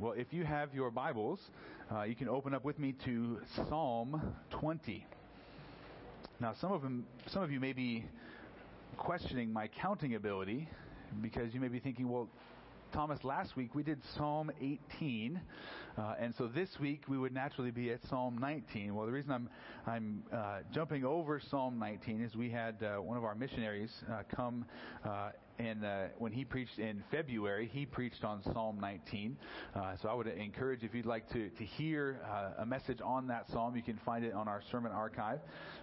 Well, if you have your Bibles, uh, you can open up with me to Psalm 20. Now, some of them, some of you may be questioning my counting ability because you may be thinking, well, Thomas, last week we did Psalm 18, uh, and so this week we would naturally be at Psalm 19. Well, the reason I'm I'm uh, jumping over Psalm 19 is we had uh, one of our missionaries uh, come and uh, when he preached in February, he preached on Psalm 19. Uh, so I would encourage if you'd like to to hear uh, a message on that psalm, you can find it on our sermon archive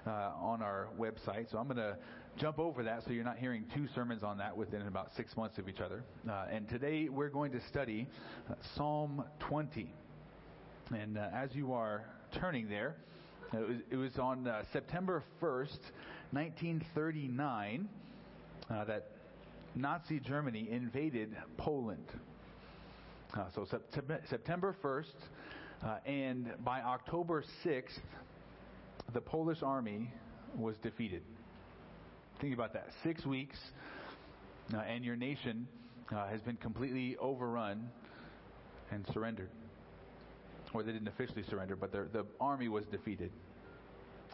uh, on our website. So I'm going to jump over that, so you're not hearing two sermons on that within about six months of each other. Uh, and today we're going to study uh, Psalm 20. And as you are turning there. It was, it was on September 1st, 1939, uh, that Nazi Germany invaded Poland. Uh, so September 1st, uh, and by October 6th, the Polish army was defeated. Think about that. Six weeks, uh, and your nation uh, has been completely overrun and surrendered. Or they didn't officially surrender, but the army was defeated.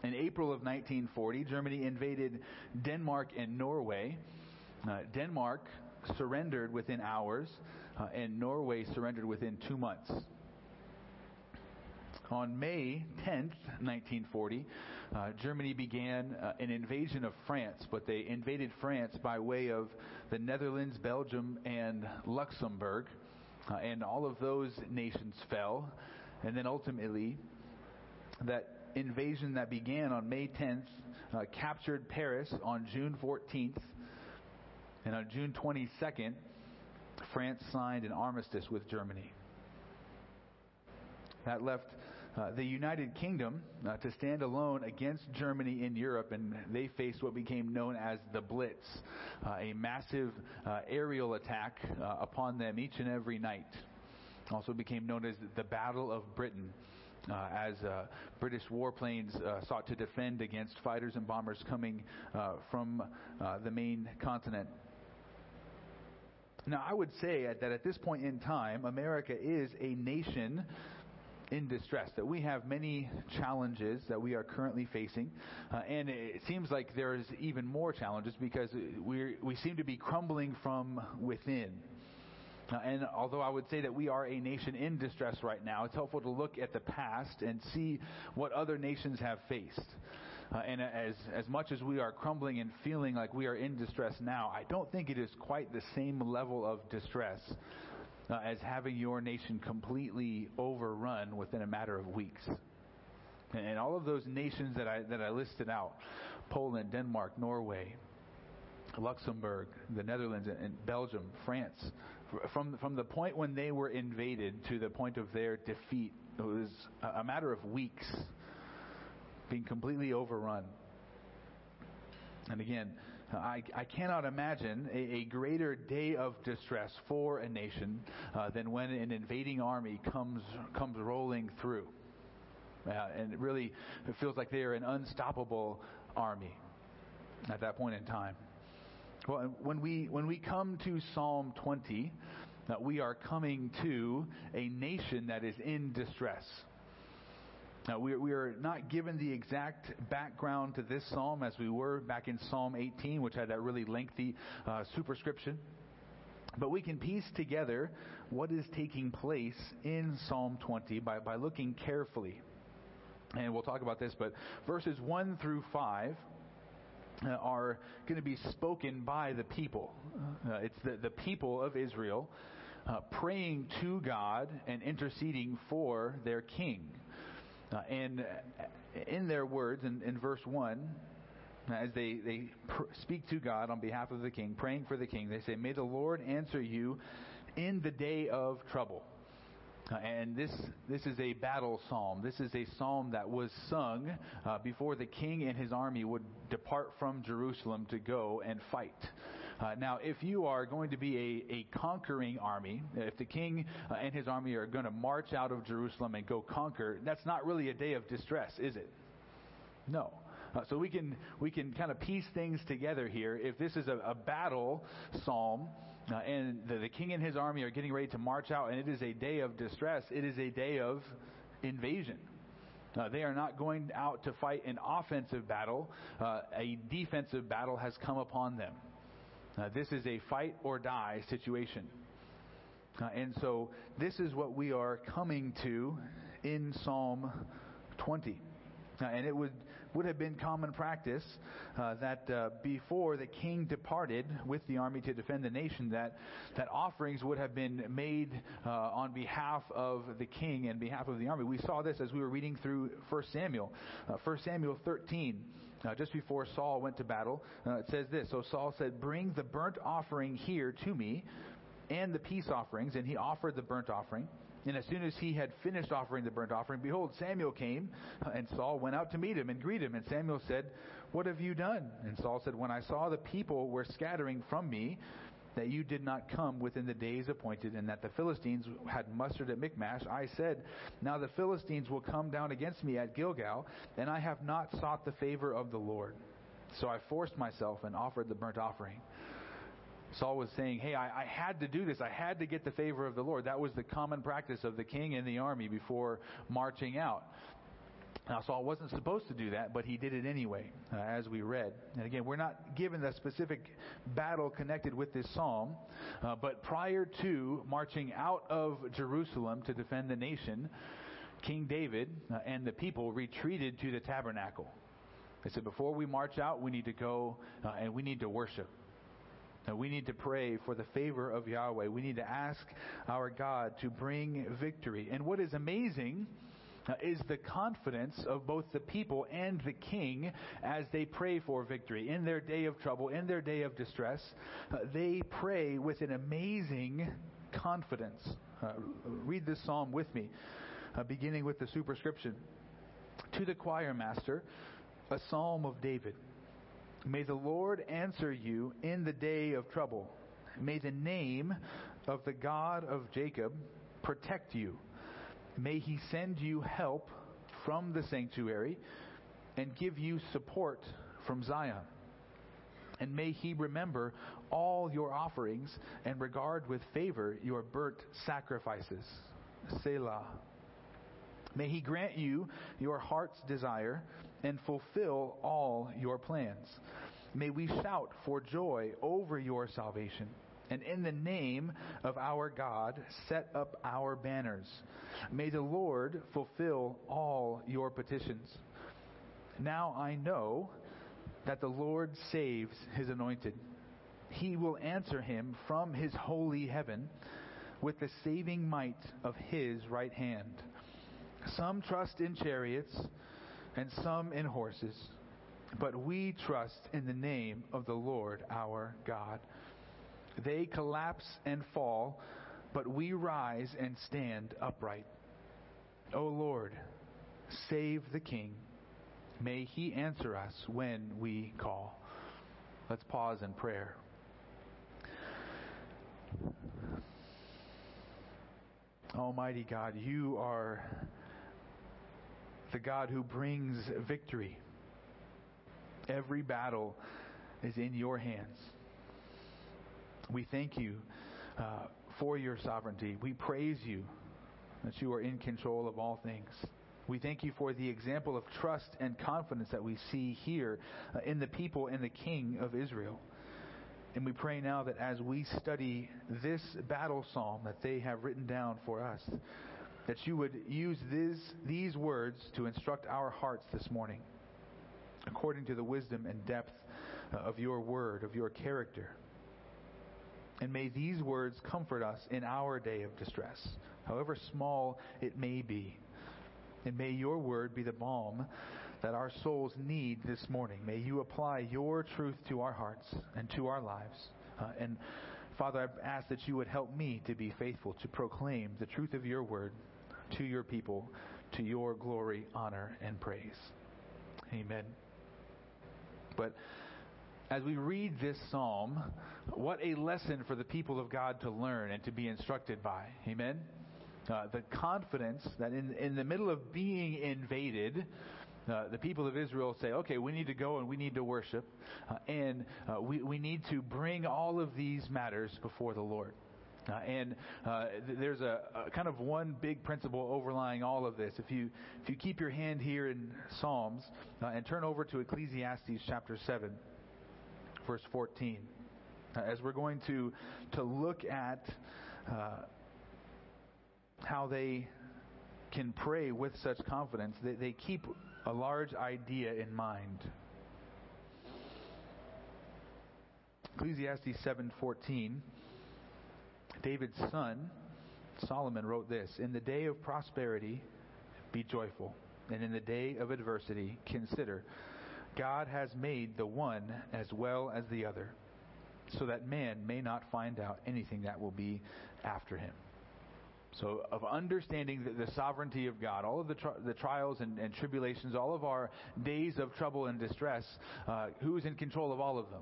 In April of 1940, Germany invaded Denmark and Norway. Uh, Denmark surrendered within hours, uh, and Norway surrendered within two months. On May 10th, 1940, uh, Germany began uh, an invasion of France, but they invaded France by way of the Netherlands, Belgium, and Luxembourg. Uh, and all of those nations fell. And then ultimately, that invasion that began on May 10th uh, captured Paris on June 14th and on June 22nd, France signed an armistice with Germany. That left uh, the United Kingdom uh, to stand alone against Germany in Europe, and they faced what became known as the Blitz, uh, a massive uh, aerial attack uh, upon them each and every night. Also became known as the Battle of Britain. Uh, as British warplanes sought to defend against fighters and bombers coming from the main continent. Now, I would say that at this point in time, America is a nation in distress, that we have many challenges that we are currently facing. Uh, and it seems like there's even more challenges because we we seem to be crumbling from within. Uh, and although I would say that we are a nation in distress right now, it's helpful to look at the past and see what other nations have faced. Uh, and as, as much as we are crumbling and feeling like we are in distress now, I don't think it is quite the same level of distress uh, as having your nation completely overrun within a matter of weeks. And all of those nations that I, that I listed out Poland, Denmark, Norway, Luxembourg, the Netherlands, and Belgium, France. From, from the point when they were invaded to the point of their defeat, it was a matter of weeks being completely overrun. And again, I, I cannot imagine a, a, greater day of distress for a nation uh, than when an invading army comes comes rolling through. Uh, and it really it feels like they are an unstoppable army at that point in time. Well, when we when we come to Psalm 20, that uh, we are coming to a nation that is in distress. Now, we, we are not given the exact background to this psalm as we were back in Psalm 18, which had that really lengthy uh, superscription. But we can piece together what is taking place in Psalm 20 by, by looking carefully. And we'll talk about this, but verses 1 through 5 uh, are going to be spoken by the people. Uh, it's the, the people of Israel uh, praying to God and interceding for their king. Uh, and uh, in their words, in, in verse 1, as they, they pr- speak to God on behalf of the king, praying for the king, they say, May the Lord answer you in the day of trouble. Uh, and this this is a battle psalm. This is a psalm that was sung uh, before the king and his army would depart from Jerusalem to go and fight. Uh, now, if you are going to be a, a conquering army, if the king uh, and his army are going to march out of Jerusalem and go conquer, that's not really a day of distress, is it? No. Uh, so we can we can kind of piece things together here. If this is a, a battle psalm, Uh, and the, the king and his army are getting ready to march out, and it is a day of distress. It is a day of invasion. Uh, they are not going out to fight an offensive battle. Uh, a defensive battle has come upon them. Uh, this is a fight or die situation. Uh, and so this is what we are coming to in Psalm 20. Uh, and it would, would have been common practice uh, that uh, before the king departed with the army to defend the nation, that, that offerings would have been made uh, on behalf of the king and behalf of the army. We saw this as we were reading through 1 Samuel. 1 uh, Samuel 13. Uh, just before Saul went to battle, it says this. So Saul said, Bring the burnt offering here to me, and the peace offerings, and he offered the burnt offering. And as soon as he had finished offering the burnt offering, behold, Samuel came, and Saul went out to meet him and greet him. And Samuel said, What have you done? And Saul said, When I saw the people were scattering from me, that you did not come within the days appointed, and that the Philistines had mustered at Michmash, I said, Now the Philistines will come down against me at Gilgal, and I have not sought the favor of the Lord. So I forced myself and offered the burnt offering. Saul was saying, Hey, I, I, had to do this. I had to get the favor of the Lord. That was the common practice of the king and the army before marching out. Now, Saul wasn't supposed to do that, but he did it anyway, uh, as we read. And again, we're not given the specific battle connected with this psalm, uh, but prior to marching out of Jerusalem to defend the nation, King David uh, and the people retreated to the tabernacle. They said, Before we march out, we need to go uh, and we need to worship. Now we need to pray for the favor of Yahweh. We need to ask our God to bring victory. And what is amazing is the confidence of both the people and the king as they pray for victory. In their day of trouble, in their day of distress, uh, they pray with an amazing confidence. Uh, read this psalm with me, uh, beginning with the superscription. To the choir master, a psalm of David. May the Lord answer you in the day of trouble. May the name of the God of Jacob protect you. May he send you help from the sanctuary and give you support from Zion. And may he remember all your offerings and regard with favor your burnt sacrifices. Selah. May he grant you your heart's desire and fulfill all your plans. May we shout for joy over your salvation. And in the name of our God, set up our banners. May the Lord fulfill all your petitions. Now I know that the Lord saves his anointed. He will answer him from his holy heaven with the saving might of his right hand. Some trust in chariots and some in horses, but we trust in the name of the Lord our God. They collapse and fall, but we rise and stand upright. O Lord, save the King. May he answer us when we call. Let's pause in prayer. Almighty God, you are the God who brings victory. Every battle is in your hands. We thank you uh, for your sovereignty. We praise you that you are in control of all things. We thank you for the example of trust and confidence that we see here uh, in the people and the King of Israel. And we pray now that as we study this battle psalm that they have written down for us, that you would use these, these words to instruct our hearts this morning according to the wisdom and depth uh, of your word, of your character. And may these words comfort us in our day of distress, however small it may be. And may your word be the balm that our souls need this morning. May you apply your truth to our hearts and to our lives. Uh, and Father, I ask that you would help me to be faithful to proclaim the truth of your word to your people, to your glory, honor, and praise. Amen. But as we read this psalm, what a lesson for the people of God to learn and to be instructed by. Amen. Uh, the confidence that in, in the middle of being invaded, Uh, the people of Israel say, okay, we need to go and we need to worship, uh, and uh, we, we need to bring all of these matters before the Lord. Uh, and uh, th- there's a, a, kind of one big principle overlying all of this. If you if you keep your hand here in Psalms uh, and turn over to Ecclesiastes chapter seven, verse 14, as we're going to to look at uh, how they can pray with such confidence, they, they keep a large idea in mind. Ecclesiastes 7:14 David's son Solomon wrote this, "In the day of prosperity be joyful, and in the day of adversity consider God has made the one as well as the other, so that man may not find out anything that will be after him." So, of understanding the, the, sovereignty of God, all of the, tri- the trials and, and, tribulations, all of our days of trouble and distress, uh, who's in control of all of them?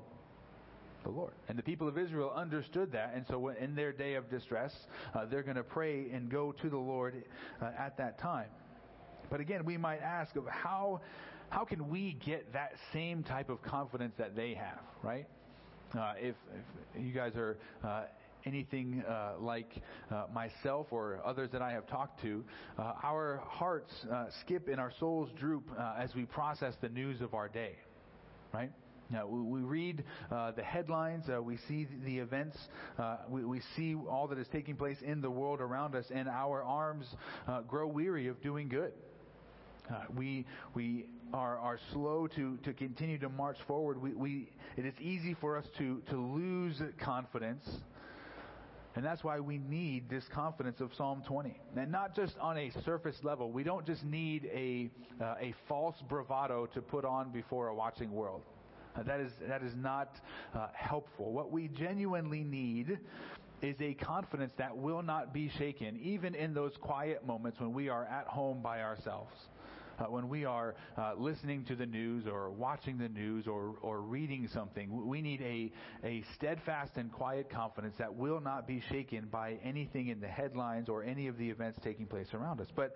The Lord. And the people of Israel understood that, and so in their day of distress, uh, they're going to pray and go to the Lord uh, at that time. But again, we might ask of how how can we get that same type of confidence that they have, right? Uh, if, if, you guys are uh, anything uh, like uh, myself or others that I have talked to, uh, our hearts uh, skip and our souls droop uh, as we process the news of our day, right? Now, we read uh, the headlines, we see the events, we, we, see all that is taking place in the world around us, and our arms grow weary of doing good. we we are, are slow to, to continue to march forward. We, we, it is easy for us to, to lose confidence and that's why we need this confidence of Psalm 20. And not just on a surface level. We don't just need a, uh, a false bravado to put on before a watching world. Uh, that, is, that is not uh, helpful. What we genuinely need is a confidence that will not be shaken, even in those quiet moments when we are at home by ourselves uh, when we are uh, listening to the news or watching the news or, or reading something, we need a, a steadfast and quiet confidence that will not be shaken by anything in the headlines or any of the events taking place around us. But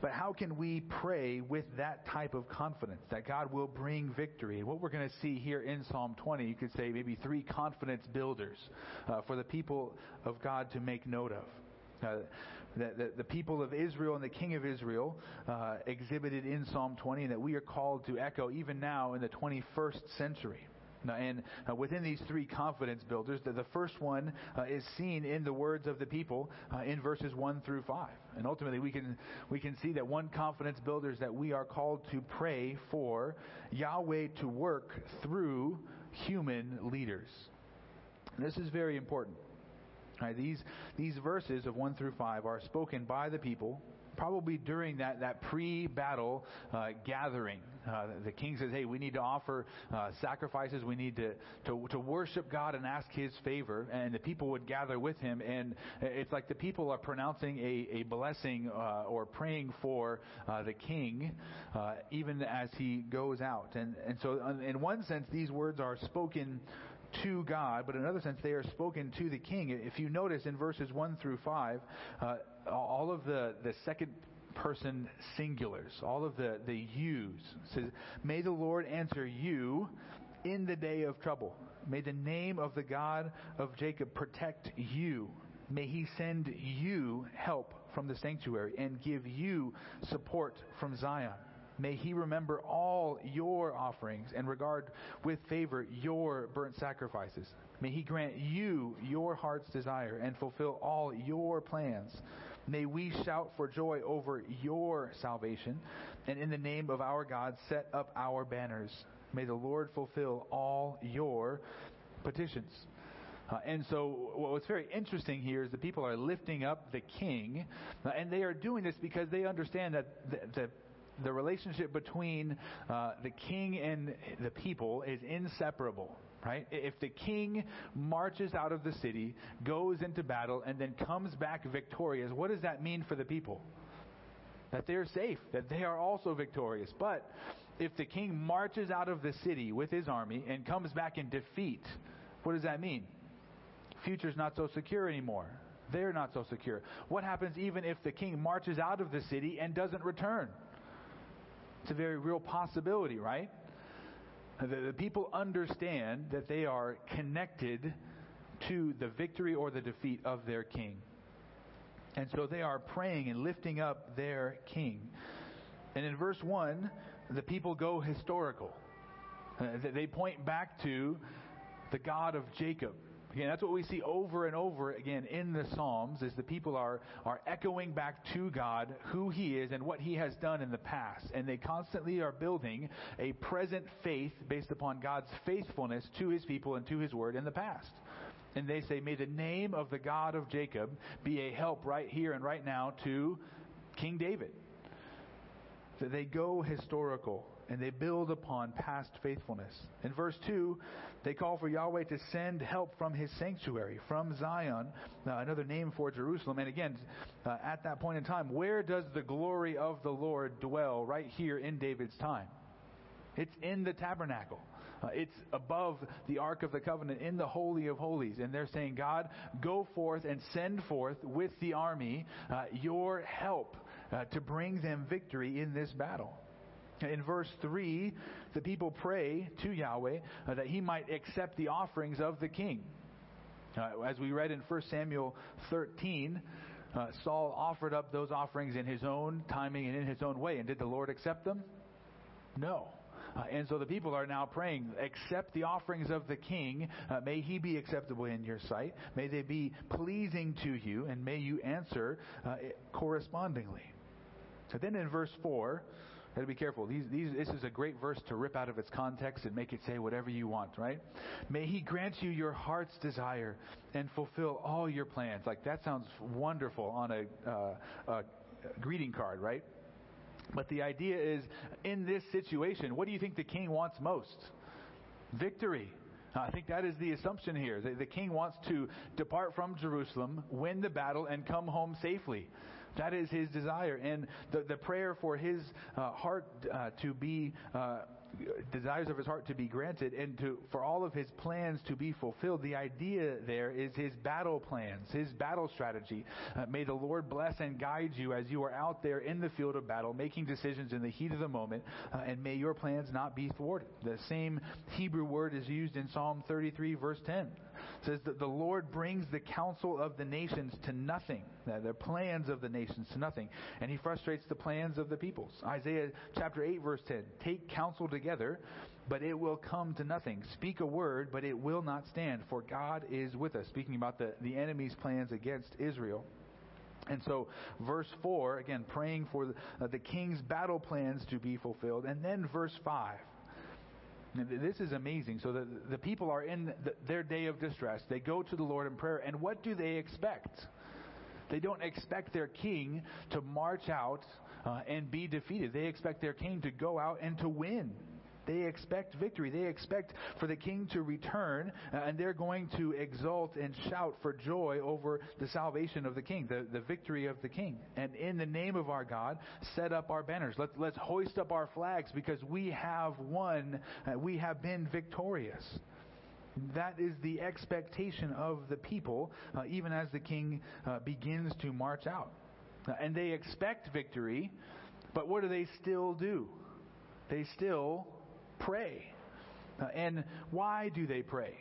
but how can we pray with that type of confidence that God will bring victory? And What we're going to see here in Psalm 20, you could say maybe three confidence builders uh, for the people of God to make note of. Uh, that the, the, people of Israel and the king of Israel uh, exhibited in Psalm 20 and that we are called to echo even now in the 21st century. Now, and uh, within these three confidence builders, the, the first one uh, is seen in the words of the people uh, in verses 1 through 5. And ultimately, we can, we can see that one confidence builder is that we are called to pray for Yahweh to work through human leaders. And this is very important. Right, these, these verses of 1 through 5 are spoken by the people, probably during that, that pre battle uh, gathering. Uh, the king says, Hey, we need to offer uh, sacrifices. We need to, to, to worship God and ask his favor. And the people would gather with him. And it's like the people are pronouncing a, a blessing uh, or praying for uh, the king uh, even as he goes out. And, and so, in one sense, these words are spoken to God, but in another sense, they are spoken to the king. If you notice in verses 1 through 5, uh, all of the, the second person singulars, all of the, the yous, says, May the Lord answer you in the day of trouble. May the name of the God of Jacob protect you. May he send you help from the sanctuary and give you support from Zion. May he remember all your offerings and regard with favor your burnt sacrifices. May he grant you your heart's desire and fulfill all your plans. May we shout for joy over your salvation and in the name of our God set up our banners. May the Lord fulfill all your petitions. Uh, and so, what's very interesting here is the people are lifting up the king, uh, and they are doing this because they understand that the, the the relationship between uh, the king and the people is inseparable. Right? If the king marches out of the city, goes into battle, and then comes back victorious, what does that mean for the people? That they're safe, that they are also victorious. But if the king marches out of the city with his army and comes back in defeat, what does that mean? Future's not so secure anymore. They're not so secure. What happens even if the king marches out of the city and doesn't return? It's a very real possibility, right? The, the people understand that they are connected to the victory or the defeat of their king. And so they are praying and lifting up their king. And in verse 1, the people go historical. Uh, they point back to the God of Jacob. Again, that's what we see over and over again in the Psalms is the people are, are echoing back to God who He is and what He has done in the past. And they constantly are building a present faith based upon God's faithfulness to His people and to His word in the past. And they say, May the name of the God of Jacob be a help right here and right now to King David. So they go historical and they build upon past faithfulness. In verse 2, they call for Yahweh to send help from his sanctuary, from Zion, uh, another name for Jerusalem. And again, uh, at that point in time, where does the glory of the Lord dwell? Right here in David's time. It's in the tabernacle. Uh, it's above the Ark of the Covenant in the Holy of Holies. And they're saying, God, go forth and send forth with the army uh, your help uh, to bring them victory in this battle. In verse 3, the people pray to Yahweh uh, that he might accept the offerings of the king. Uh, as we read in 1 Samuel 13, uh, Saul offered up those offerings in his own timing and in his own way. And did the Lord accept them? No. Uh, and so the people are now praying, accept the offerings of the king. Uh, may he be acceptable in your sight. May they be pleasing to you, and may you answer uh, correspondingly. So then in verse 4, got to be careful. These, these, this is a great verse to rip out of its context and make it say whatever you want, right? May He grant you your heart's desire and fulfill all your plans. Like that sounds wonderful on a, uh, a greeting card, right? But the idea is, in this situation, what do you think the king wants most? Victory. I think that is the assumption here. The, the, king wants to depart from Jerusalem, win the battle, and come home safely. That is his desire. And the, the prayer for his uh, heart uh, to be uh, desires of his heart to be granted and to, for all of his plans to be fulfilled. The idea there is his battle plans, his battle strategy. Uh, may the Lord bless and guide you as you are out there in the field of battle, making decisions in the heat of the moment, uh, and may your plans not be thwarted. The same Hebrew word is used in Psalm 33, verse 10. It says that the Lord brings the counsel of the nations to nothing, the plans of the nations to nothing, and he frustrates the plans of the peoples. Isaiah chapter 8, verse 10. Take counsel together, but it will come to nothing. Speak a word, but it will not stand, for God is with us. Speaking about the, the enemy's plans against Israel. And so, verse 4, again, praying for the, uh, the king's battle plans to be fulfilled. And then verse 5. This is amazing. So the, the people are in the, their day of distress. They go to the Lord in prayer, and what do they expect? They don't expect their king to march out uh, and be defeated. They expect their king to go out and to win. They expect victory. They expect for the king to return, uh, and they're going to exult and shout for joy over the salvation of the king, the, the victory of the king. And in the name of our God, set up our banners. Let's, let's hoist up our flags because we have won, uh, we have been victorious. That is the expectation of the people, uh, even as the king uh, begins to march out. Uh, and they expect victory, but what do they still do? They still pray. Uh, and why do they pray?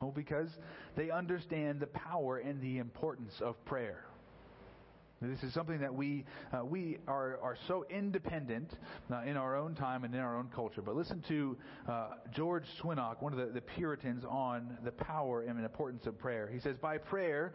Well, because they understand the power and the importance of prayer. This is something that we uh, we are are so independent uh, in our own time and in our own culture. But listen to uh, George Swinnock, one of the, the Puritans, on the power and importance of prayer. He says, "By prayer,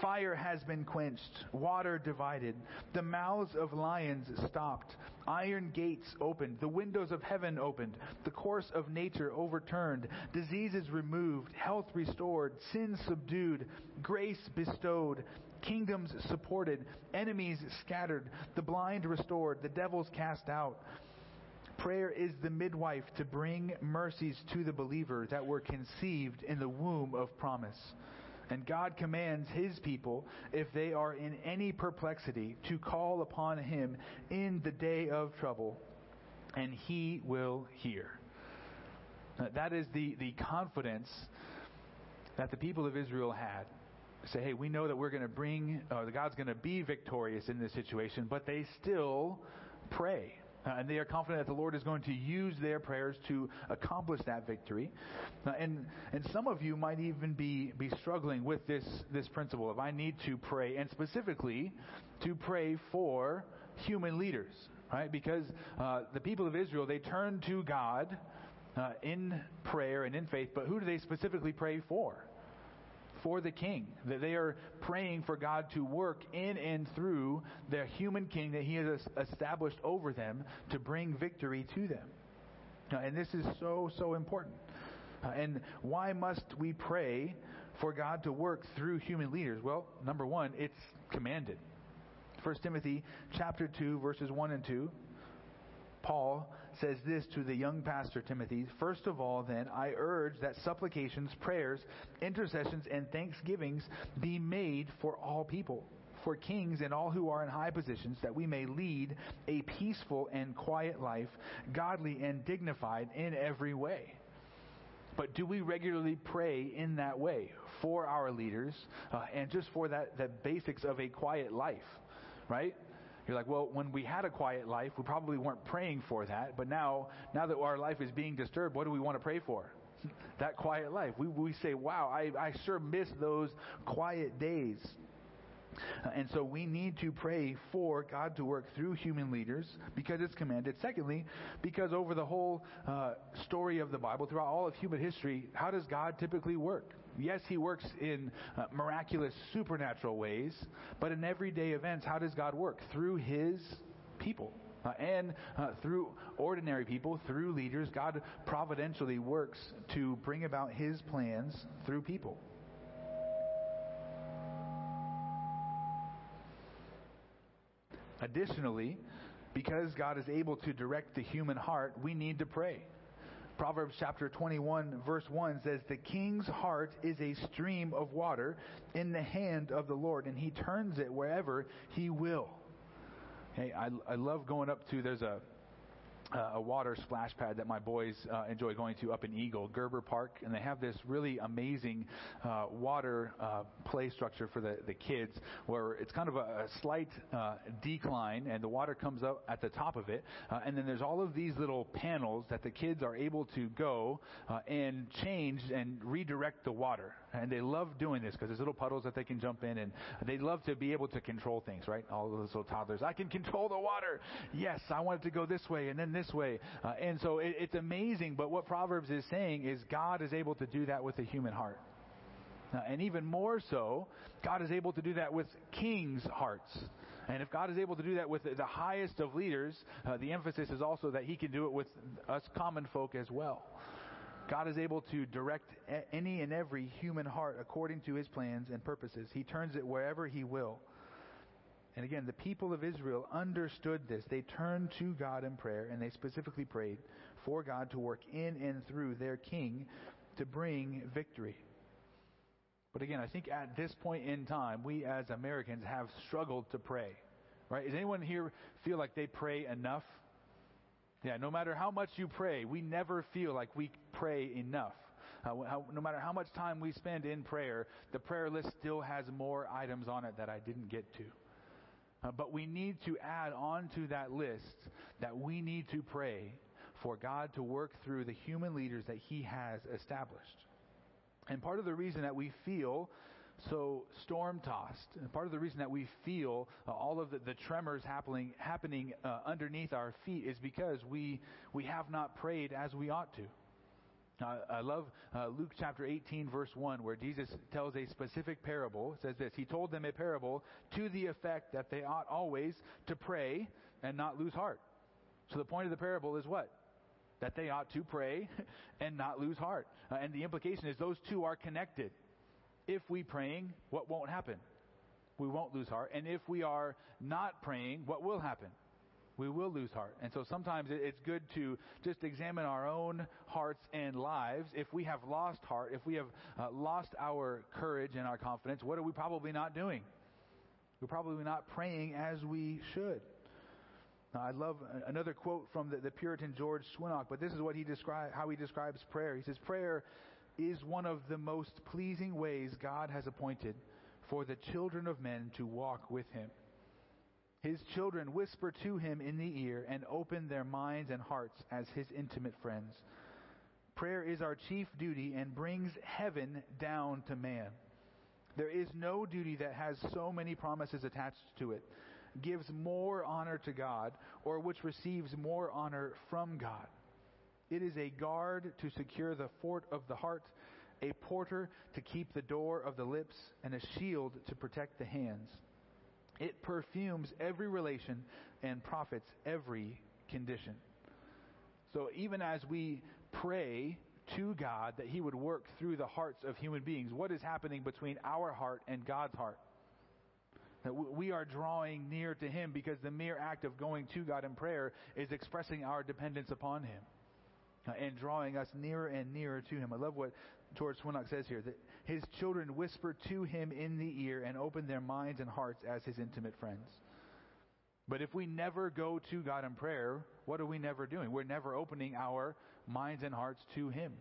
fire has been quenched, water divided, the mouths of lions stopped, iron gates opened, the windows of heaven opened, the course of nature overturned, diseases removed, health restored, sin subdued, grace bestowed." Kingdoms supported, enemies scattered, the blind restored, the devils cast out. Prayer is the midwife to bring mercies to the believer that were conceived in the womb of promise. And God commands His people, if they are in any perplexity, to call upon Him in the day of trouble, and He will hear. That is the, the confidence that the people of Israel had say, hey, we know that we're going to bring, uh, God's going to be victorious in this situation, but they still pray. Uh, and they are confident that the Lord is going to use their prayers to accomplish that victory. Uh, and, and some of you might even be, be struggling with this, this principle of I need to pray, and specifically to pray for human leaders, right? Because uh, the people of Israel, they turn to God uh, in prayer and in faith, but who do they specifically pray for? For the king. That they are praying for God to work in and through their human king that he has established over them to bring victory to them. And this is so, so important. Uh, and why must we pray for God to work through human leaders? Well, number one, it's commanded. 1 Timothy chapter 2 verses 1 and 2 Paul says this to the young pastor Timothy First of all, then, I urge that supplications, prayers, intercessions, and thanksgivings be made for all people, for kings and all who are in high positions, that we may lead a peaceful and quiet life, godly and dignified in every way. But do we regularly pray in that way for our leaders uh, and just for that, the basics of a quiet life, right? You're like, well, when we had a quiet life, we probably weren't praying for that. But now, now that our life is being disturbed, what do we want to pray for? that quiet life. We, we say, wow, I, I sure miss those quiet days. And so we need to pray for God to work through human leaders because it's commanded. Secondly, because over the whole uh, story of the Bible, throughout all of human history, how does God typically work? Yes, He works in uh, miraculous, supernatural ways, but in everyday events, how does God work? Through His people. Uh, and uh, through ordinary people, through leaders, God providentially works to bring about His plans through people. Additionally, because God is able to direct the human heart, we need to pray. Proverbs chapter 21 verse 1 says, The king's heart is a stream of water in the hand of the Lord, and he turns it wherever he will. Hey, I, I love going up to, there's a, uh, a water splash pad that my boys uh, enjoy going to up in Eagle, Gerber Park, and they have this really amazing uh, water uh, play structure for the, the kids where it's kind of a, a slight uh, decline and the water comes up at the top of it. Uh, and then there's all of these little panels that the kids are able to go and change and redirect the water. And they love doing this because there's little puddles that they can jump in and they love to be able to control things, right? All those little toddlers. I can control the water. Yes, I want it to go this way and then this way. Uh, and so it, it's amazing, but what Proverbs is saying is God is able to do that with a human heart. Uh, and even more so, God is able to do that with kings' hearts. And if God is able to do that with the highest of leaders, uh, the emphasis is also that He can do it with us common folk as well. God is able to direct any and every human heart according to His plans and purposes. He turns it wherever He will. And again, the people of Israel understood this. They turned to God in prayer, and they specifically prayed for God to work in and through their king to bring victory. But again, I think at this point in time, we as Americans have struggled to pray. Right? Does anyone here feel like they pray enough? Yeah, no matter how much you pray, we never feel like we pray enough. Uh, how, no matter how much time we spend in prayer, the prayer list still has more items on it that I didn't get to. Uh, but we need to add on to that list that we need to pray for God to work through the human leaders that He has established. And part of the reason that we feel so storm tossed, and part of the reason that we feel uh, all of the, the, tremors happening, happening uh, underneath our feet is because we, we have not prayed as we ought to. I love uh, Luke chapter 18, verse 1, where Jesus tells a specific parable. It says this He told them a parable to the effect that they ought always to pray and not lose heart. So the point of the parable is what? That they ought to pray and not lose heart. Uh, and the implication is those two are connected. If we praying, what won't happen? We won't lose heart. And if we are not praying, what will happen? we will lose heart. And so sometimes it's good to just examine our own hearts and lives. If we have lost heart, if we have uh, lost our courage and our confidence, what are we probably not doing? We're probably not praying as we should. Now, I love another quote from the, the Puritan George Swinnock, but this is what he describe, how he describes prayer. He says, Prayer is one of the most pleasing ways God has appointed for the children of men to walk with him. His children whisper to him in the ear and open their minds and hearts as his intimate friends. Prayer is our chief duty and brings heaven down to man. There is no duty that has so many promises attached to it, gives more honor to God, or which receives more honor from God. It is a guard to secure the fort of the heart, a porter to keep the door of the lips, and a shield to protect the hands. It perfumes every relation and profits every condition. So even as we pray to God that He would work through the hearts of human beings, what is happening between our heart and God's heart? That we are drawing near to Him because the mere act of going to God in prayer is expressing our dependence upon Him and drawing us nearer and nearer to Him. I love what George Swinnock says here that His children whisper to Him in the ear and open their minds and hearts as His intimate friends. But if we never go to God in prayer, what are we never doing? We're never opening our minds and hearts to Him.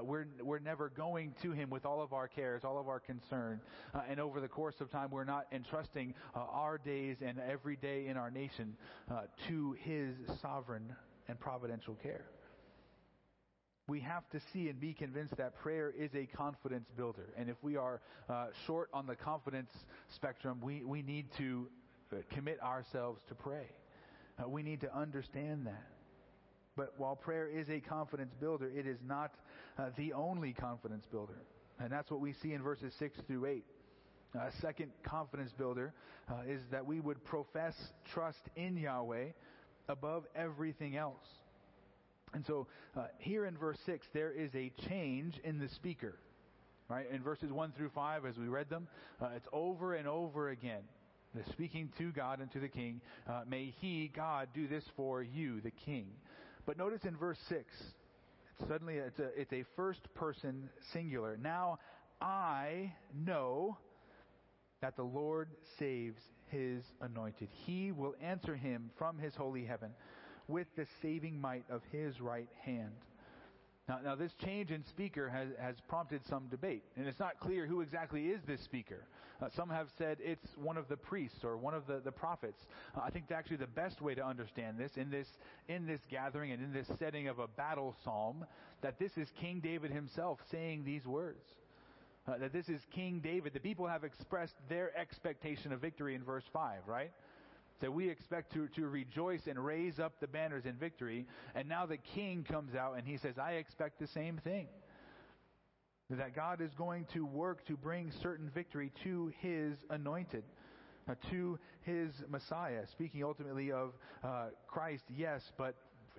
We're, we're never going to Him with all of our cares, all of our concern. Uh, and over the course of time, we're not entrusting uh, our days and every day in our nation uh, to His sovereign and providential care. We have to see and be convinced that prayer is a confidence builder. And if we are uh, short on the confidence spectrum, we, we need to uh, commit ourselves to pray. Uh, we need to understand that. But while prayer is a confidence builder, it is not uh, the only confidence builder. And that's what we see in verses 6 through 8. A uh, second confidence builder uh, is that we would profess trust in Yahweh above everything else. And so uh, here in verse 6, there is a change in the speaker. Right? In verses 1 through 5, as we read them, uh, it's over and over again. Speaking to God and to the king, uh, may he, God, do this for you, the king. But notice in verse 6, it's suddenly it's a, it's a first person singular. Now I know that the Lord saves his anointed. He will answer him from his holy heaven with the saving might of his right hand. Now, now this change in speaker has, has prompted some debate, and it's not clear who exactly is this speaker. Uh, some have said it's one of the priests or one of the, the prophets. Uh, I think actually the best way to understand this in this in this gathering and in this setting of a battle psalm, that this is King David himself saying these words. Uh, that this is King David. The people have expressed their expectation of victory in verse 5, right? So we expect to, to rejoice and raise up the banners in victory. And now the king comes out and he says, I expect the same thing. That God is going to work to bring certain victory to his anointed, uh, to his Messiah. Speaking ultimately of uh, Christ, yes, but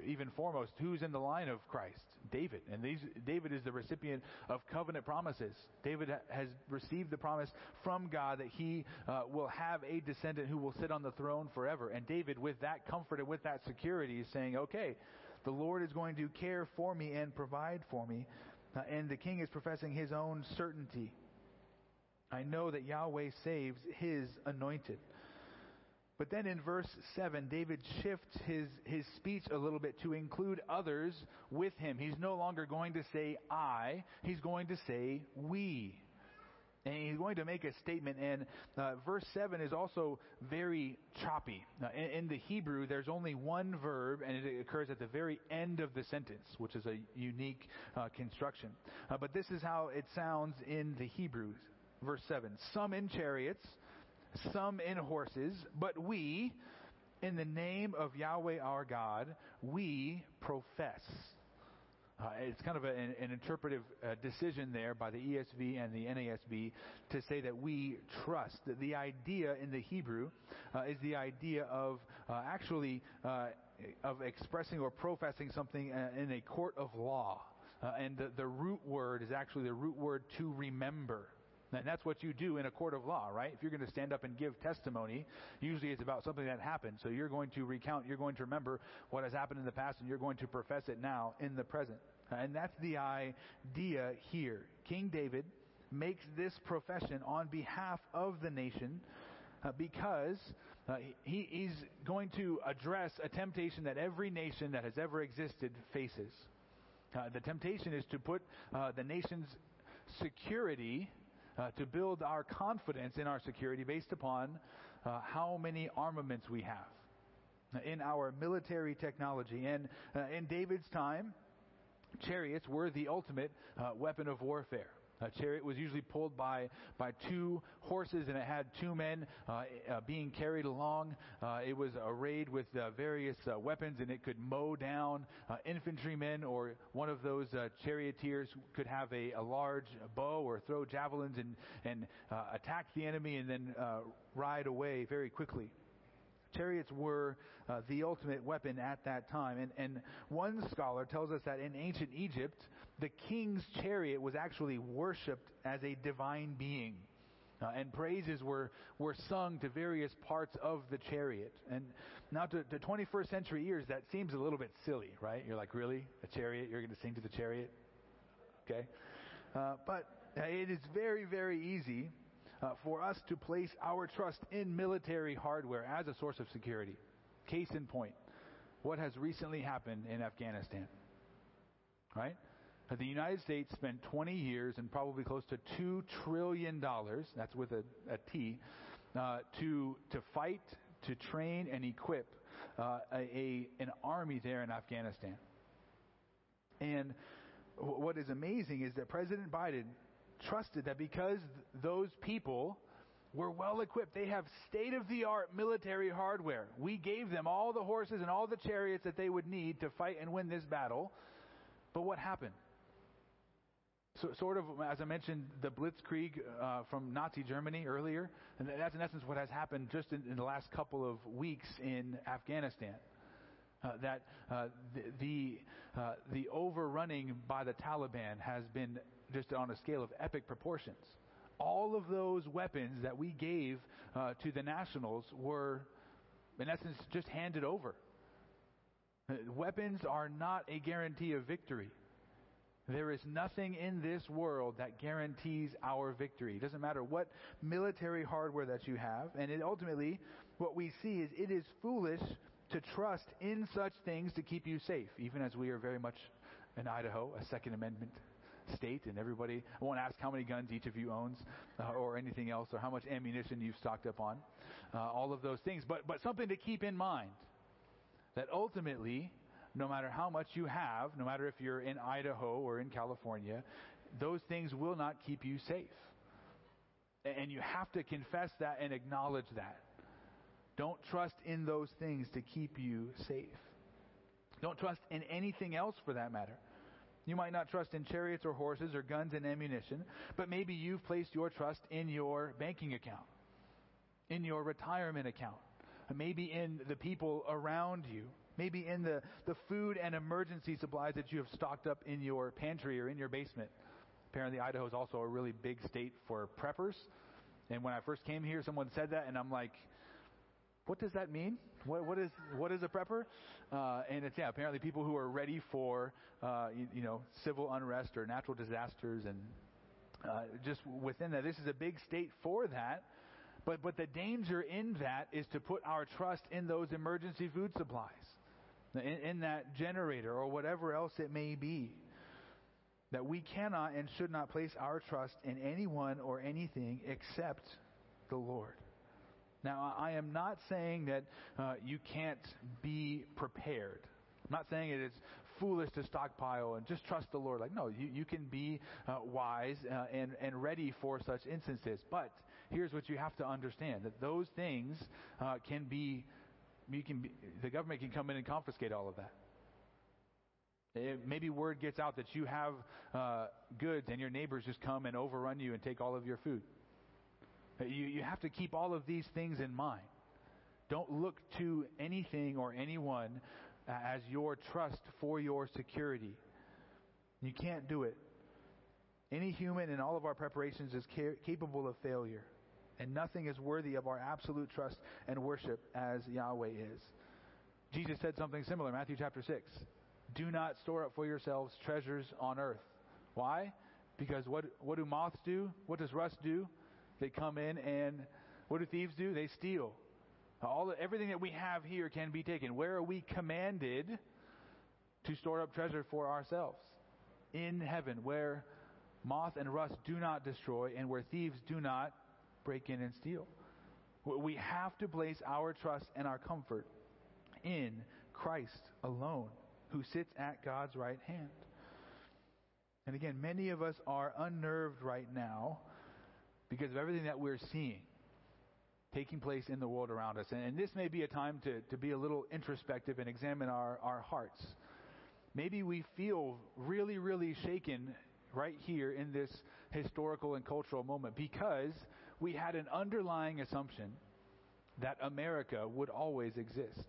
even foremost, who's in the line of Christ? David. And these, David is the recipient of covenant promises. David has received the promise from God that he uh, will have a descendant who will sit on the throne forever. And David, with that comfort and with that security, is saying, okay, the Lord is going to care for me and provide for me. Uh, and the king is professing his own certainty. I know that Yahweh saves his anointed. But then in verse 7, David shifts his, his speech a little bit to include others with him. He's no longer going to say I, he's going to say we. And he's going to make a statement, and uh, verse 7 is also very choppy. in, in, the Hebrew, there's only one verb, and it occurs at the very end of the sentence, which is a unique uh, construction. Uh, but this is how it sounds in the Hebrew. Verse 7 Some in chariots, some in horses, but we, in the name of Yahweh our God, we profess. Uh, it's kind of a, an, an, interpretive uh, decision there by the ESV and the NASB to say that we trust. The idea in the Hebrew uh, is the idea of uh, actually uh, of expressing or professing something uh, in a court of law. and the, the root word is actually the root word to remember. And that's what you do in a court of law, right? If you're going to stand up and give testimony, usually it's about something that happened. So you're going to recount, you're going to remember what has happened in the past, and you're going to profess it now in the present. And that's the idea here. King David makes this profession on behalf of the nation uh, because uh, he, he's going to address a temptation that every nation that has ever existed faces. Uh, the temptation is to put uh, the nation's security uh, to build our confidence in our security based upon uh, how many armaments we have in our military technology. And uh, in David's time, chariots were the ultimate uh, weapon of warfare. A chariot was usually pulled by, by two horses and it had two men uh, uh, being carried along. Uh, it was arrayed with various weapons and it could mow down infantrymen or one of those charioteers could have a, a, large bow or throw javelins and, and attack the enemy and then ride away very quickly. Chariots were uh, the ultimate weapon at that time. And, and one scholar tells us that in ancient Egypt, the king's chariot was actually worshipped as a divine being. Uh, and praises were, were sung to various parts of the chariot. And now, to, to 21st century ears, that seems a little bit silly, right? You're like, really? A chariot? You're going to sing to the chariot? Okay. Uh, but it is very, very easy uh, for us to place our trust in military hardware as a source of security. Case in point, what has recently happened in Afghanistan? Right? The United States spent 20 years and probably close to $2 trillion, that's with a, a T, uh, to, to fight, to train, and equip uh, a, an army there in Afghanistan. And what is amazing is that President Biden trusted that because those people were well equipped, they have state of the art military hardware. We gave them all the horses and all the chariots that they would need to fight and win this battle. But what happened? So, sort of, as I mentioned, the Blitzkrieg uh, from Nazi Germany earlier, and that's in essence what has happened just in, in the last couple of weeks in Afghanistan. Uh, that uh, the the, uh, the overrunning by the Taliban has been just on a scale of epic proportions. All of those weapons that we gave uh, to the nationals were, in essence, just handed over. Uh, weapons are not a guarantee of victory. There is nothing in this world that guarantees our victory. It doesn't matter what military hardware that you have. And it ultimately, what we see is it is foolish to trust in such things to keep you safe, even as we are very much in Idaho, a Second Amendment state, and everybody, I won't ask how many guns each of you owns uh, or anything else, or how much ammunition you've stocked up on, uh, all of those things. But, but something to keep in mind that ultimately, no matter how much you have, no matter if you're in Idaho or in California, those things will not keep you safe. And you have to confess that and acknowledge that. Don't trust in those things to keep you safe. Don't trust in anything else for that matter. You might not trust in chariots or horses or guns and ammunition, but maybe you've placed your trust in your banking account, in your retirement account, maybe in the people around you, maybe in the, the food and emergency supplies that you have stocked up in your pantry or in your basement. Apparently, Idaho is also a really big state for preppers. And when I first came here, someone said that, and I'm like, what does that mean? What, what is what is a prepper? Uh, and it's yeah, apparently people who are ready for uh, you, you, know civil unrest or natural disasters, and uh, just within that, this is a big state for that. But but the danger in that is to put our trust in those emergency food supplies, in, in that generator or whatever else it may be. That we cannot and should not place our trust in anyone or anything except the Lord. Now, I am not saying that uh, you can't be prepared. I'm not saying it is foolish to stockpile and just trust the Lord. Like, no, you, you can be uh, wise uh, and, and ready for such instances. But here's what you have to understand that those things uh, can be, you can be, the government can come in and confiscate all of that. It, maybe word gets out that you have uh, goods and your neighbors just come and overrun you and take all of your food. You, you have to keep all of these things in mind. Don't look to anything or anyone as your trust for your security. You can't do it. Any human in all of our preparations is ca- capable of failure, and nothing is worthy of our absolute trust and worship as Yahweh is. Jesus said something similar, Matthew chapter 6. Do not store up for yourselves treasures on earth. Why? Because what, what do moths do? What does rust do? They come in and what do thieves do? They steal. All everything that we have here can be taken. Where are we commanded to store up treasure for ourselves? In heaven, where moth and rust do not destroy and where thieves do not break in and steal. We have to place our trust and our comfort in Christ alone, who sits at God's right hand. And again, many of us are unnerved right now because of everything that we're seeing taking place in the world around us. And, this may be a time to, to be a little introspective and examine our, our hearts. Maybe we feel really, really shaken right here in this historical and cultural moment because we had an underlying assumption that America would always exist.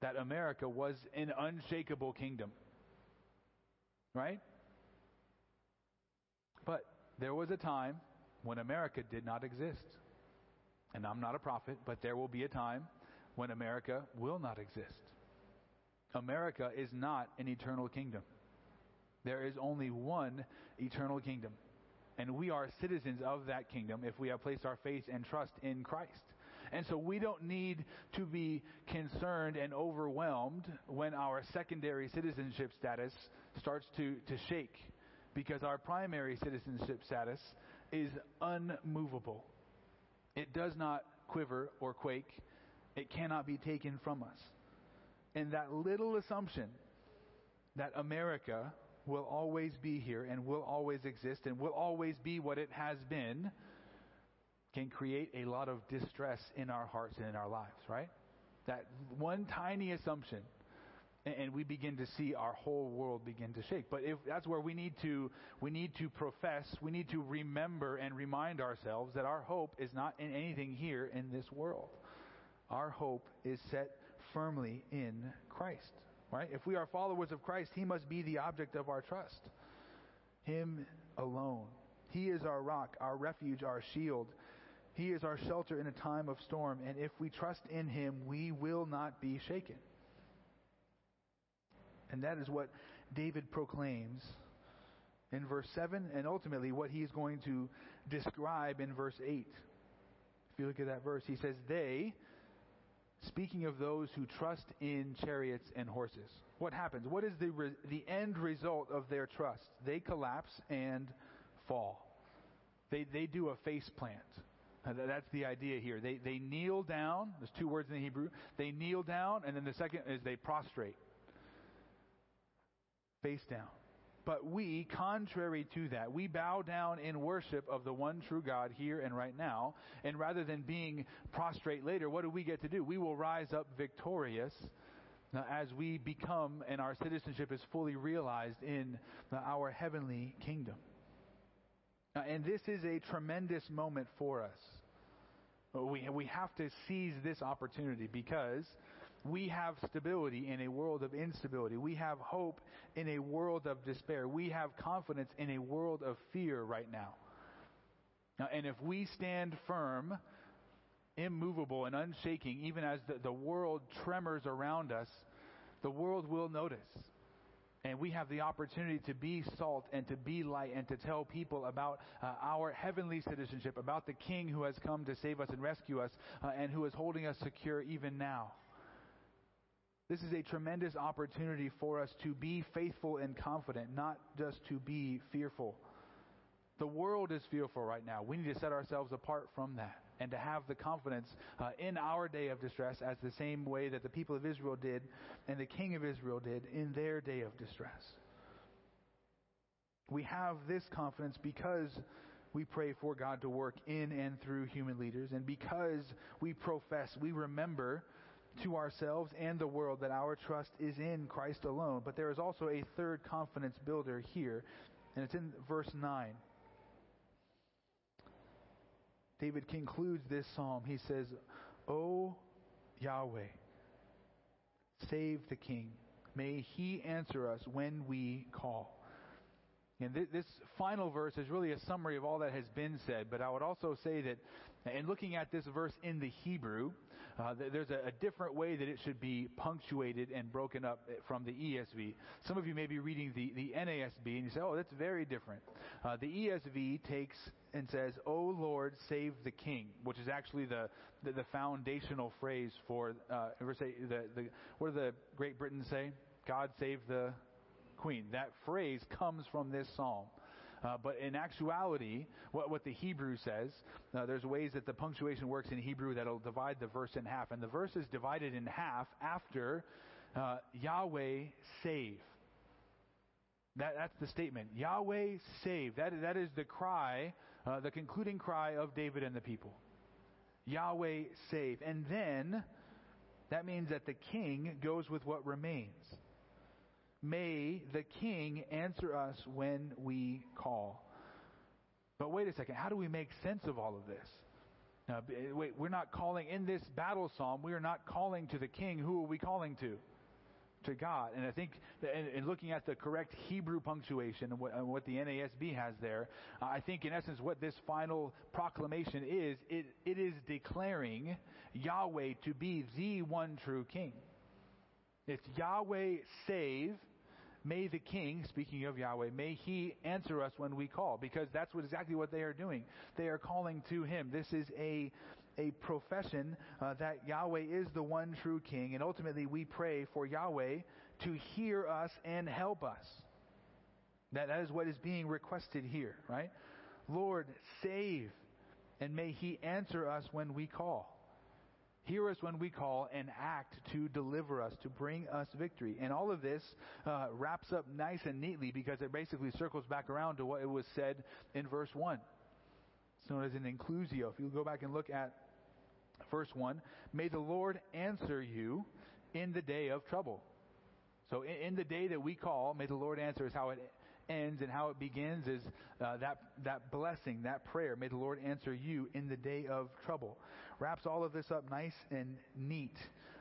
That America was an unshakable kingdom. Right? But there was a time when America did not exist. And I'm not a prophet, but there will be a time when America will not exist. America is not an eternal kingdom. There is only one eternal kingdom. And we are citizens of that kingdom if we have placed our faith and trust in Christ. And so we don't need to be concerned and overwhelmed when our secondary citizenship status starts to, to shake because our primary citizenship status is unmovable. It does not quiver or quake. It cannot be taken from us. And that little assumption that America will always be here and will always exist and will always be what it has been can create a lot of distress in our hearts and in our lives, right? That one tiny assumption and we begin to see our whole world begin to shake. But if that's where we need to we need to profess, we need to remember and remind ourselves that our hope is not in anything here in this world. Our hope is set firmly in Christ. Right? If we are followers of Christ, he must be the object of our trust. Him alone. He is our rock, our refuge, our shield. He is our shelter in a time of storm, and if we trust in him, we will not be shaken. And that is what David proclaims in verse 7 and ultimately what he's going to describe in verse 8. If you look at that verse, he says, They, speaking of those who trust in chariots and horses, what happens? What is the, re- the end result of their trust? They collapse and fall. They, they do a face plant. That's the idea here. They, they kneel down. There's two words in the Hebrew. They kneel down, and then the second is they prostrate face down. But we, contrary to that, we bow down in worship of the one true God here and right now. And rather than being prostrate later, what do we get to do? We will rise up victorious as we become and our citizenship is fully realized in our heavenly kingdom. And this is a tremendous moment for us. We, we have to seize this opportunity because we have stability in a world of instability. We have hope in a world of despair. We have confidence in a world of fear right now. now and if we stand firm, immovable, and unshaking, even as the, the world tremors around us, the world will notice. And we have the opportunity to be salt and to be light and to tell people about uh, our heavenly citizenship, about the King who has come to save us and rescue us, uh, and who is holding us secure even now. This is a tremendous opportunity for us to be faithful and confident, not just to be fearful. The world is fearful right now. We need to set ourselves apart from that and to have the confidence uh, in our day of distress as the same way that the people of Israel did and the king of Israel did in their day of distress. We have this confidence because we pray for God to work in and through human leaders, and because we profess, we remember to ourselves and the world that our trust is in Christ alone. But there is also a third confidence builder here, and it's in verse 9. David concludes this psalm. He says, O Yahweh, save the king. May he answer us when we call. And th- this final verse is really a summary of all that has been said, but I would also say that in looking at this verse in the Hebrew, uh, there's a, a, different way that it should be punctuated and broken up from the ESV. Some of you may be reading the, the NASB and you say, oh, that's very different. Uh, the ESV takes and says, O Lord, save the king, which is actually the, the, the foundational phrase for, uh, the, the, what do the Great Britain say? God save the queen. That phrase comes from this psalm. Uh, but in actuality, what, what the Hebrew says, uh, there's ways that the punctuation works in Hebrew that'll divide the verse in half. And the verse is divided in half after uh, Yahweh save. That, that's the statement. Yahweh save. That, that is the cry, uh, the concluding cry of David and the people. Yahweh save. And then that means that the king goes with what remains. May the king answer us when we call. But wait a second, how do we make sense of all of this? Now, eh, wait, we're not calling in this battle psalm, we are not calling to the king. Who are we calling to? To God. And I think, in looking at the correct Hebrew punctuation and what, and what the NASB has there, I think in essence what this final proclamation is, it, it is declaring Yahweh to be the one true king. It's Yahweh save May the king, speaking of Yahweh, may he answer us when we call, because that's what, exactly what they are doing. They are calling to him. This is a, a profession uh, that Yahweh is the one true king, and ultimately we pray for Yahweh to hear us and help us. That, that is what is being requested here, right? Lord, save, and may he answer us when we call. Hear us when we call and act to deliver us, to bring us victory. And all of this uh, wraps up nice and neatly because it basically circles back around to what it was said in verse 1. It's known as an inclusio. If you go back and look at verse 1, may the Lord answer you in the day of trouble. So in, in the day that we call, may the Lord answer is how it ends and how it begins is uh, that, that blessing, that prayer. May the Lord answer you in the day of trouble. Wraps all of this up nice and neat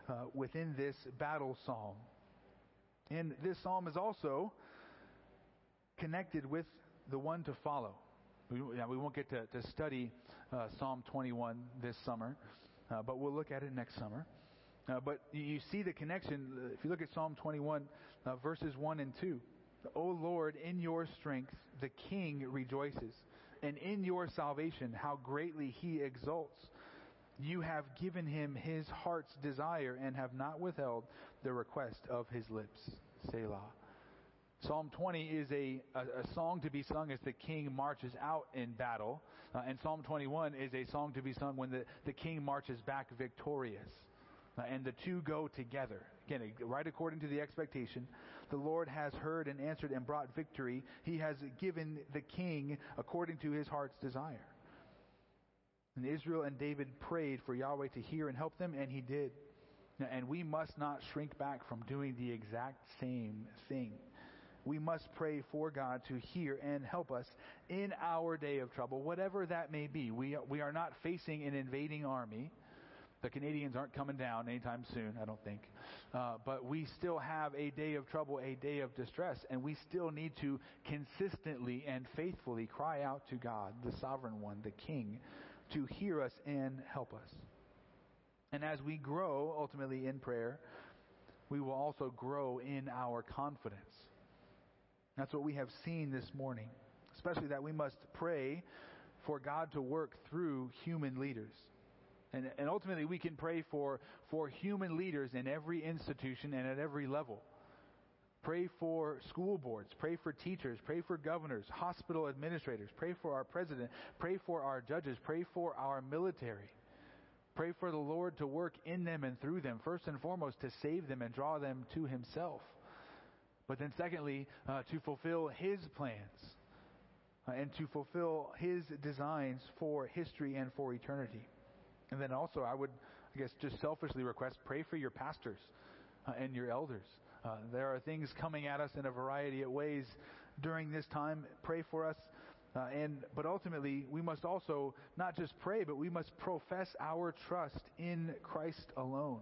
uh, within this battle psalm. And this psalm is also connected with the one to follow. We, we won't get to, to study uh, Psalm 21 this summer, uh, but we'll look at it next summer. Uh, but you see the connection. If you look at Psalm 21, uh, verses 1 and 2. O Lord, in your strength the king rejoices, and in your salvation how greatly he exults. You have given him his heart's desire and have not withheld the request of his lips. Selah. Psalm 20 is a, a, a, song to be sung as the king marches out in battle. Uh, and Psalm 21 is a song to be sung when the, the king marches back victorious. Uh, and the two go together. Again, right according to the expectation. The Lord has heard and answered and brought victory. He has given the king according to his heart's desire. And Israel and David prayed for Yahweh to hear and help them, and he did. And we must not shrink back from doing the exact same thing. We must pray for God to hear and help us in our day of trouble, whatever that may be. We, we are not facing an invading army. The Canadians aren't coming down anytime soon, I don't think. Uh, but we still have a day of trouble, a day of distress, and we still need to consistently and faithfully cry out to God, the sovereign one, the King, to hear us and help us. And as we grow ultimately in prayer, we will also grow in our confidence. That's what we have seen this morning, especially that we must pray for God to work through human leaders. And, and ultimately, we can pray for, for human leaders in every institution and at every level. Pray for school boards. Pray for teachers. Pray for governors, hospital administrators. Pray for our president. Pray for our judges. Pray for our military. Pray for the Lord to work in them and through them, first and foremost, to save them and draw them to Himself. But then, secondly, uh, to fulfill His plans uh, and to fulfill His designs for history and for eternity. And then also, I would, I guess, just selfishly request pray for your pastors uh, and your elders. Uh, there are things coming at us in a variety of ways during this time. Pray for us. Uh, and but ultimately, we must also not just pray, but we must profess our trust in Christ alone.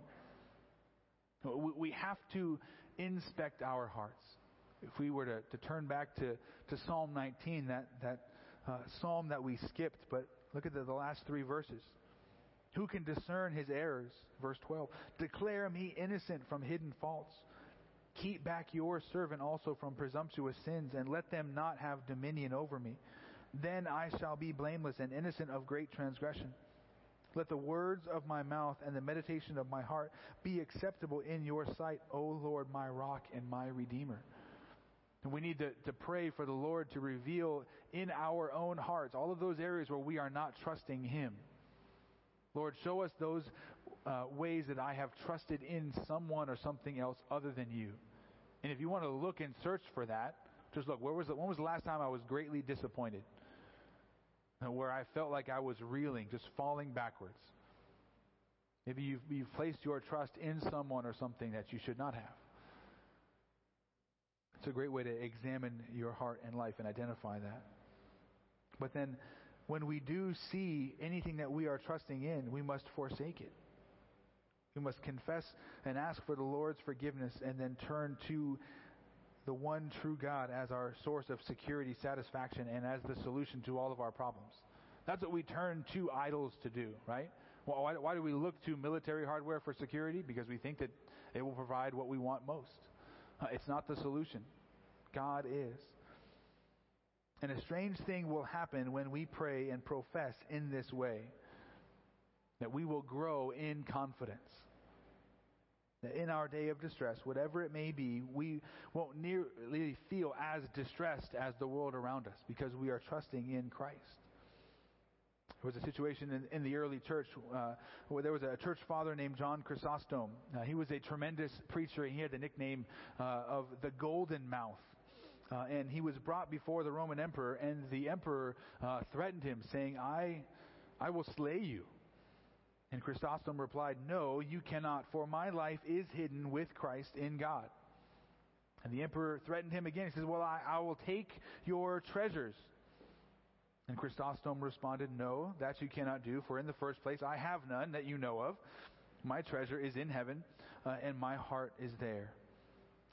We have to inspect our hearts. If we were to, to turn back to, to Psalm 19, that that uh, psalm that we skipped, but look at the, the last three verses. Who can discern his errors? Verse 12. Declare me innocent from hidden faults. Keep back your servant also from presumptuous sins, and let them not have dominion over me. Then I shall be blameless and innocent of great transgression. Let the words of my mouth and the meditation of my heart be acceptable in your sight, O Lord, my rock and my redeemer. And we need to, to pray for the Lord to reveal in our own hearts all of those areas where we are not trusting Him. Lord, show us those uh, ways that I have trusted in someone or something else other than you. And if you want to look and search for that, just look, where was the, when was the last time I was greatly disappointed? Where I felt like I was reeling, just falling backwards. Maybe you've, you've placed your trust in someone or something that you should not have. It's a great way to examine your heart and life and identify that. But then, when we do see anything that we are trusting in, we must forsake it. We must confess and ask for the Lord's forgiveness and then turn to the one true God as our source of security, satisfaction, and as the solution to all of our problems. That's what we turn to idols to do, right? Well, why, why do we look to military hardware for security? Because we think that it will provide what we want most. Uh, it's not the solution. God is. And a strange thing will happen when we pray and profess in this way that we will grow in confidence. In our day of distress, whatever it may be, we won't nearly feel as distressed as the world around us because we are trusting in Christ. There was a situation in, in the early church uh, where there was a church father named John Chrysostom. Uh, he was a tremendous preacher. And he had the nickname uh, of the Golden Mouth. Uh, and he was brought before the Roman emperor, and the emperor uh, threatened him, saying, I, I will slay you. And Chrysostom replied, No, you cannot, for my life is hidden with Christ in God. And the emperor threatened him again. He says, Well, I, I will take your treasures. And Chrysostom responded, No, that you cannot do, for in the first place I have none that you know of. My treasure is in heaven, uh, and my heart is there.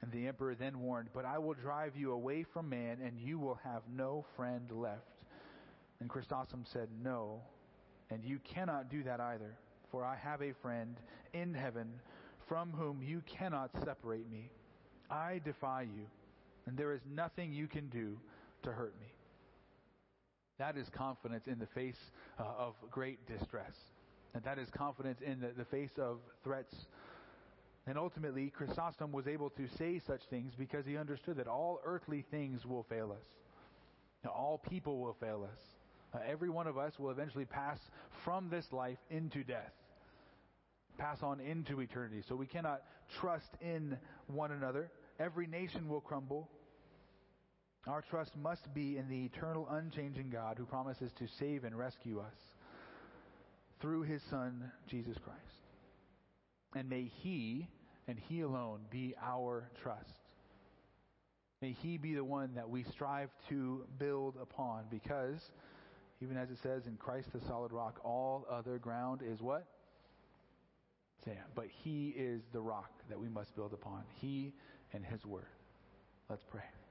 And the emperor then warned, But I will drive you away from man, and you will have no friend left. And Chrysostom said, No, and you cannot do that either, for I have a friend in heaven from whom you cannot separate me. I defy you, and there is nothing you can do to hurt me. That is confidence in the face uh, of great distress. And that is confidence in the, the face of threats. And ultimately, Chrysostom was able to say such things because he understood that all earthly things will fail us. All people will fail us. Uh, every one of us will eventually pass from this life into death, pass on into eternity. So we cannot trust in one another. Every nation will crumble. Our trust must be in the eternal, unchanging God who promises to save and rescue us through his Son, Jesus Christ. And may he and he alone be our trust. May he be the one that we strive to build upon because, even as it says in Christ the solid rock, all other ground is what? Sand. But he is the rock that we must build upon. He and his word. Let's pray.